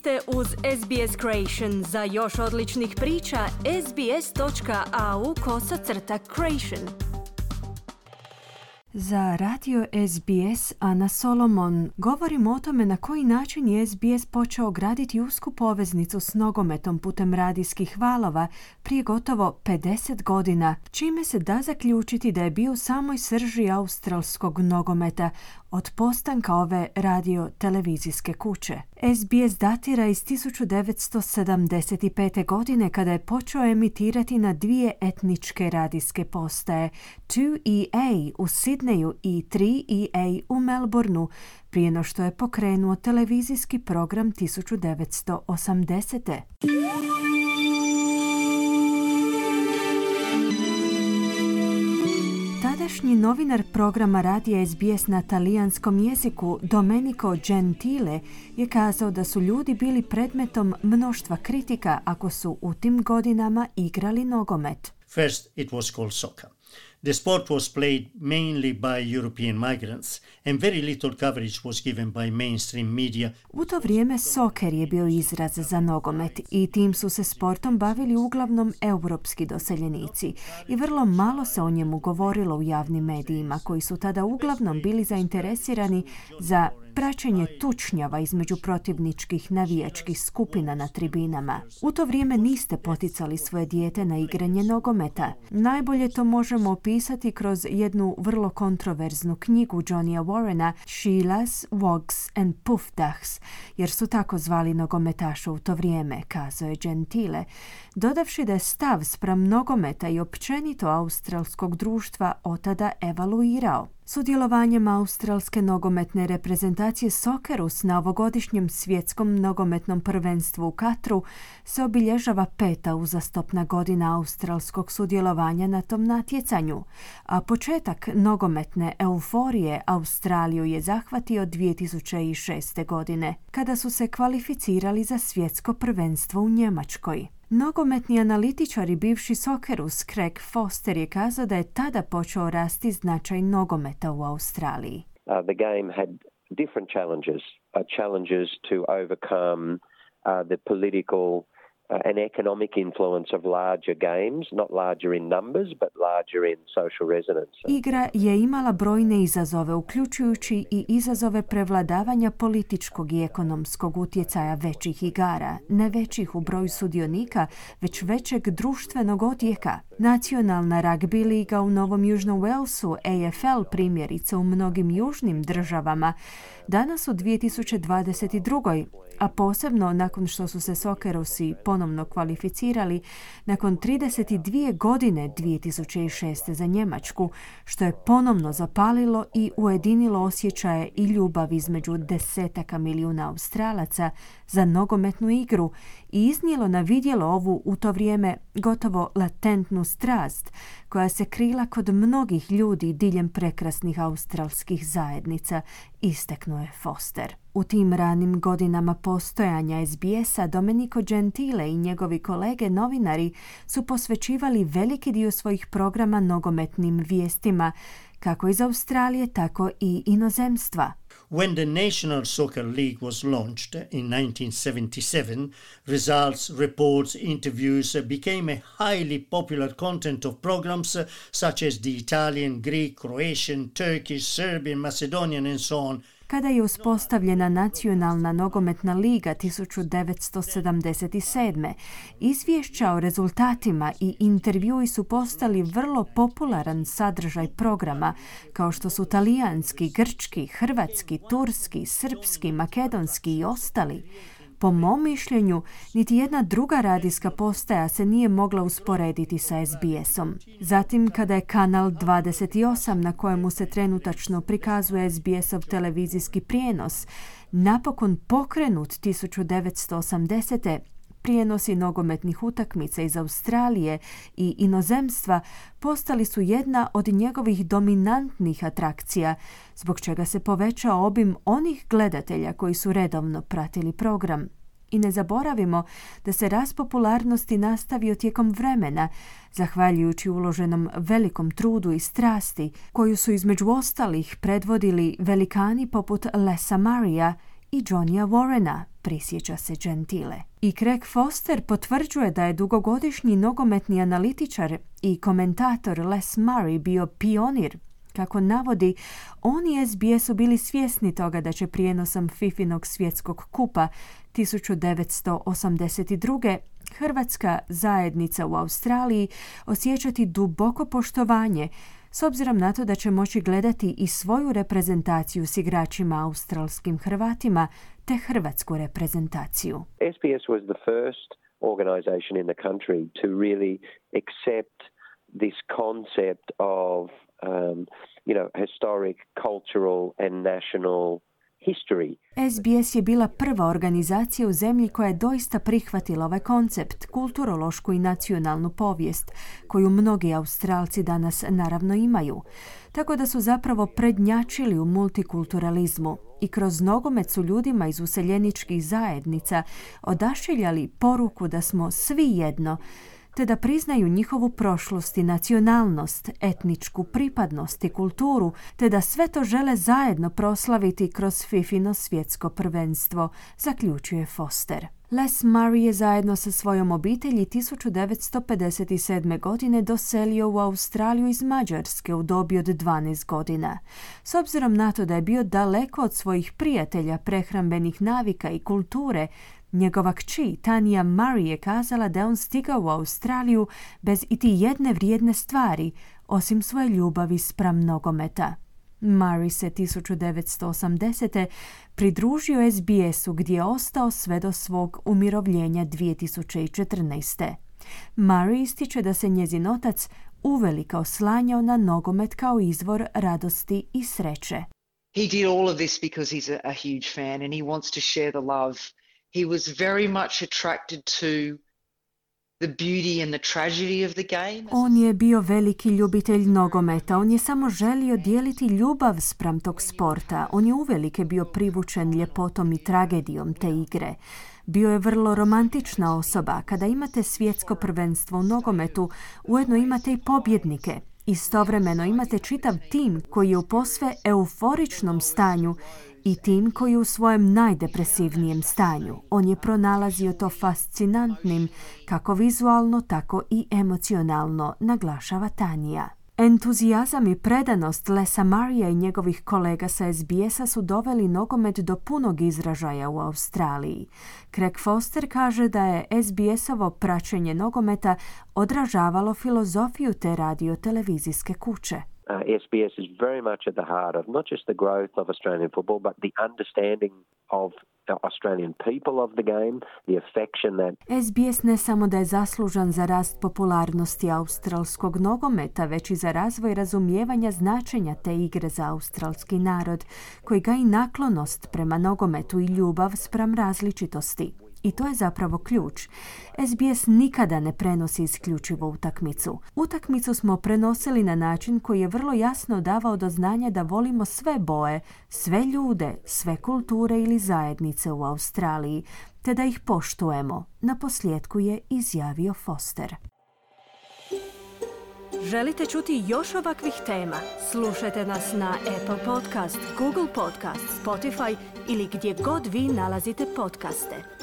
ste uz SBS Creation. Za još odličnih priča, sbs.au kosacrta creation. Za radio SBS Ana Solomon govorimo o tome na koji način je SBS počeo graditi usku poveznicu s nogometom putem radijskih valova prije gotovo 50 godina, čime se da zaključiti da je bio samoj srži australskog nogometa od postanka ove radio-televizijske kuće. SBS datira iz 1975. godine kada je počeo emitirati na dvije etničke radijske postaje 2EA u Sidneju i 3EA u Melbourneu prije no što je pokrenuo televizijski program 1980. Tadašnji novinar programa radija SBS na talijanskom jeziku Domenico Gentile je kazao da su ljudi bili predmetom mnoštva kritika ako su u tim godinama igrali nogomet. First it was called soccer. The sport was played mainly by European migrants and very little coverage was given by mainstream media. U to vrijeme soker je bio izraz za nogomet i tim su se sportom bavili uglavnom europski doseljenici i vrlo malo se o njemu govorilo u javnim medijima koji su tada uglavnom bili zainteresirani za praćenje tučnjava između protivničkih navijačkih skupina na tribinama. U to vrijeme niste poticali svoje dijete na igranje nogometa. Najbolje to možemo opisati kroz jednu vrlo kontroverznu knjigu Johnnya Warrena Sheila's, Wogs and Puffdachs, jer su tako zvali nogometaša u to vrijeme, kazao je Gentile, dodavši da je stav spram nogometa i općenito australskog društva otada evaluirao. Sudjelovanjem australske nogometne reprezentacije Sokerus na ovogodišnjem svjetskom nogometnom prvenstvu u Katru se obilježava peta uzastopna godina australskog sudjelovanja na tom natjecanju, a početak nogometne euforije Australiju je zahvatio 2006. godine, kada su se kvalificirali za svjetsko prvenstvo u Njemačkoj. Nogometni analitičar i bivši sokerus Craig Foster je kazao da je tada počeo rasti značaj nogometa u Australiji. Uh, the game had different challenges, uh, challenges to overcome uh, the political an economic influence of larger games, not larger in numbers, but larger in social resonance. Igra je imala brojne izazove, uključujući i izazove prevladavanja političkog i ekonomskog utjecaja većih igara, ne većih u broju sudionika, već većeg društvenog odjeka. Nacionalna rugby liga u Novom Južnom Walesu, AFL primjerice u mnogim južnim državama, danas u 2022 a posebno nakon što su se Sokerosi ponovno kvalificirali nakon 32 godine 2006. za Njemačku, što je ponovno zapalilo i ujedinilo osjećaje i ljubav između desetaka milijuna Australaca za nogometnu igru i iznijelo na vidjelo ovu u to vrijeme gotovo latentnu strast koja se krila kod mnogih ljudi diljem prekrasnih australskih zajednica, isteknuo je Foster. U tim ranim godinama postojanja SBS-a Domenico Gentile i njegovi kolege novinari su posvećivali veliki dio svojih programa nogometnim vijestima, kako iz Australije, tako i inozemstva. When the National Soccer League was launched in 1977, results, reports, interviews became a highly popular content of programs such as the Italian, Greek, Croatian, Turkish, Serbian, Macedonian and so on – kada je uspostavljena nacionalna nogometna liga 1977. Izvješća o rezultatima i intervjui su postali vrlo popularan sadržaj programa, kao što su talijanski, grčki, hrvatski, turski, srpski, makedonski i ostali. Po mom mišljenju, niti jedna druga radijska postaja se nije mogla usporediti sa SBS-om. Zatim, kada je kanal 28 na kojemu se trenutačno prikazuje SBS-ov televizijski prijenos, napokon pokrenut 1980 prijenosi nogometnih utakmica iz Australije i inozemstva postali su jedna od njegovih dominantnih atrakcija, zbog čega se povećao obim onih gledatelja koji su redovno pratili program. I ne zaboravimo da se rast popularnosti nastavio tijekom vremena, zahvaljujući uloženom velikom trudu i strasti, koju su između ostalih predvodili velikani poput Lesa Maria i Johnnya Warrena. Prisjeća se Gentile. I Craig Foster potvrđuje da je dugogodišnji nogometni analitičar i komentator Les Murray bio pionir kako navodi, oni SBS su bili svjesni toga da će prijenosom Fifinog svjetskog kupa 1982. Hrvatska zajednica u Australiji osjećati duboko poštovanje s obzirom na to da će moći gledati i svoju reprezentaciju s igračima australskim Hrvatima te hrvatsku reprezentaciju. SBS was the first organization in the country to really accept this concept of um, you know, historic, cultural and national history. SBS je bila prva organizacija u zemlji koja je doista prihvatila ovaj koncept, kulturološku i nacionalnu povijest, koju mnogi Australci danas naravno imaju. Tako da su zapravo prednjačili u multikulturalizmu i kroz nogomet su ljudima iz useljeničkih zajednica odašiljali poruku da smo svi jedno, te da priznaju njihovu prošlost i nacionalnost, etničku pripadnost i kulturu, te da sve to žele zajedno proslaviti kroz Fifino svjetsko prvenstvo, zaključuje Foster. Les Murray je zajedno sa svojom obitelji 1957. godine doselio u Australiju iz Mađarske u dobi od 12 godina. S obzirom na to da je bio daleko od svojih prijatelja prehrambenih navika i kulture, Njegova kći Tanja Murray je kazala da je on stigao u Australiju bez iti jedne vrijedne stvari, osim svoje ljubavi spram nogometa. Murray se 1980. pridružio SBS-u gdje je ostao sve do svog umirovljenja 2014. Murray ističe da se njezin otac uvelika oslanjao na nogomet kao izvor radosti i sreće. He did all of this because he's a, huge fan and he wants to share the love he was very much attracted to the beauty and the tragedy of the game. On je bio veliki ljubitelj nogometa. On je samo želio dijeliti ljubav spram tog sporta. On je uvelike bio privučen ljepotom i tragedijom te igre. Bio je vrlo romantična osoba. Kada imate svjetsko prvenstvo u nogometu, ujedno imate i pobjednike. Istovremeno imate čitav tim koji je u posve euforičnom stanju i tim koji u svojem najdepresivnijem stanju. On je pronalazio to fascinantnim, kako vizualno, tako i emocionalno, naglašava Tanija. Entuzijazam i predanost Lesa Marija i njegovih kolega sa SBS-a su doveli nogomet do punog izražaja u Australiji. Craig Foster kaže da je SBS-ovo praćenje nogometa odražavalo filozofiju te radio televizijske kuće. Uh, SBS is very much at the heart of not just the growth of Australian football, but the understanding of Australian people of the game, the affection that SBS ne samo da je zaslužan za rast popularnosti australskog nogometa, već i za razvoj razumijevanja značenja te igre za australski narod, koji ga i naklonost prema nogometu i ljubav spram različitosti. I to je zapravo ključ. SBS nikada ne prenosi isključivo utakmicu. Utakmicu smo prenosili na način koji je vrlo jasno davao do znanja da volimo sve boje, sve ljude, sve kulture ili zajednice u Australiji, te da ih poštujemo. Na posljedku je izjavio Foster. Želite čuti još ovakvih tema? Slušajte nas na Apple Podcast, Google Podcast, Spotify ili gdje god vi nalazite podcaste.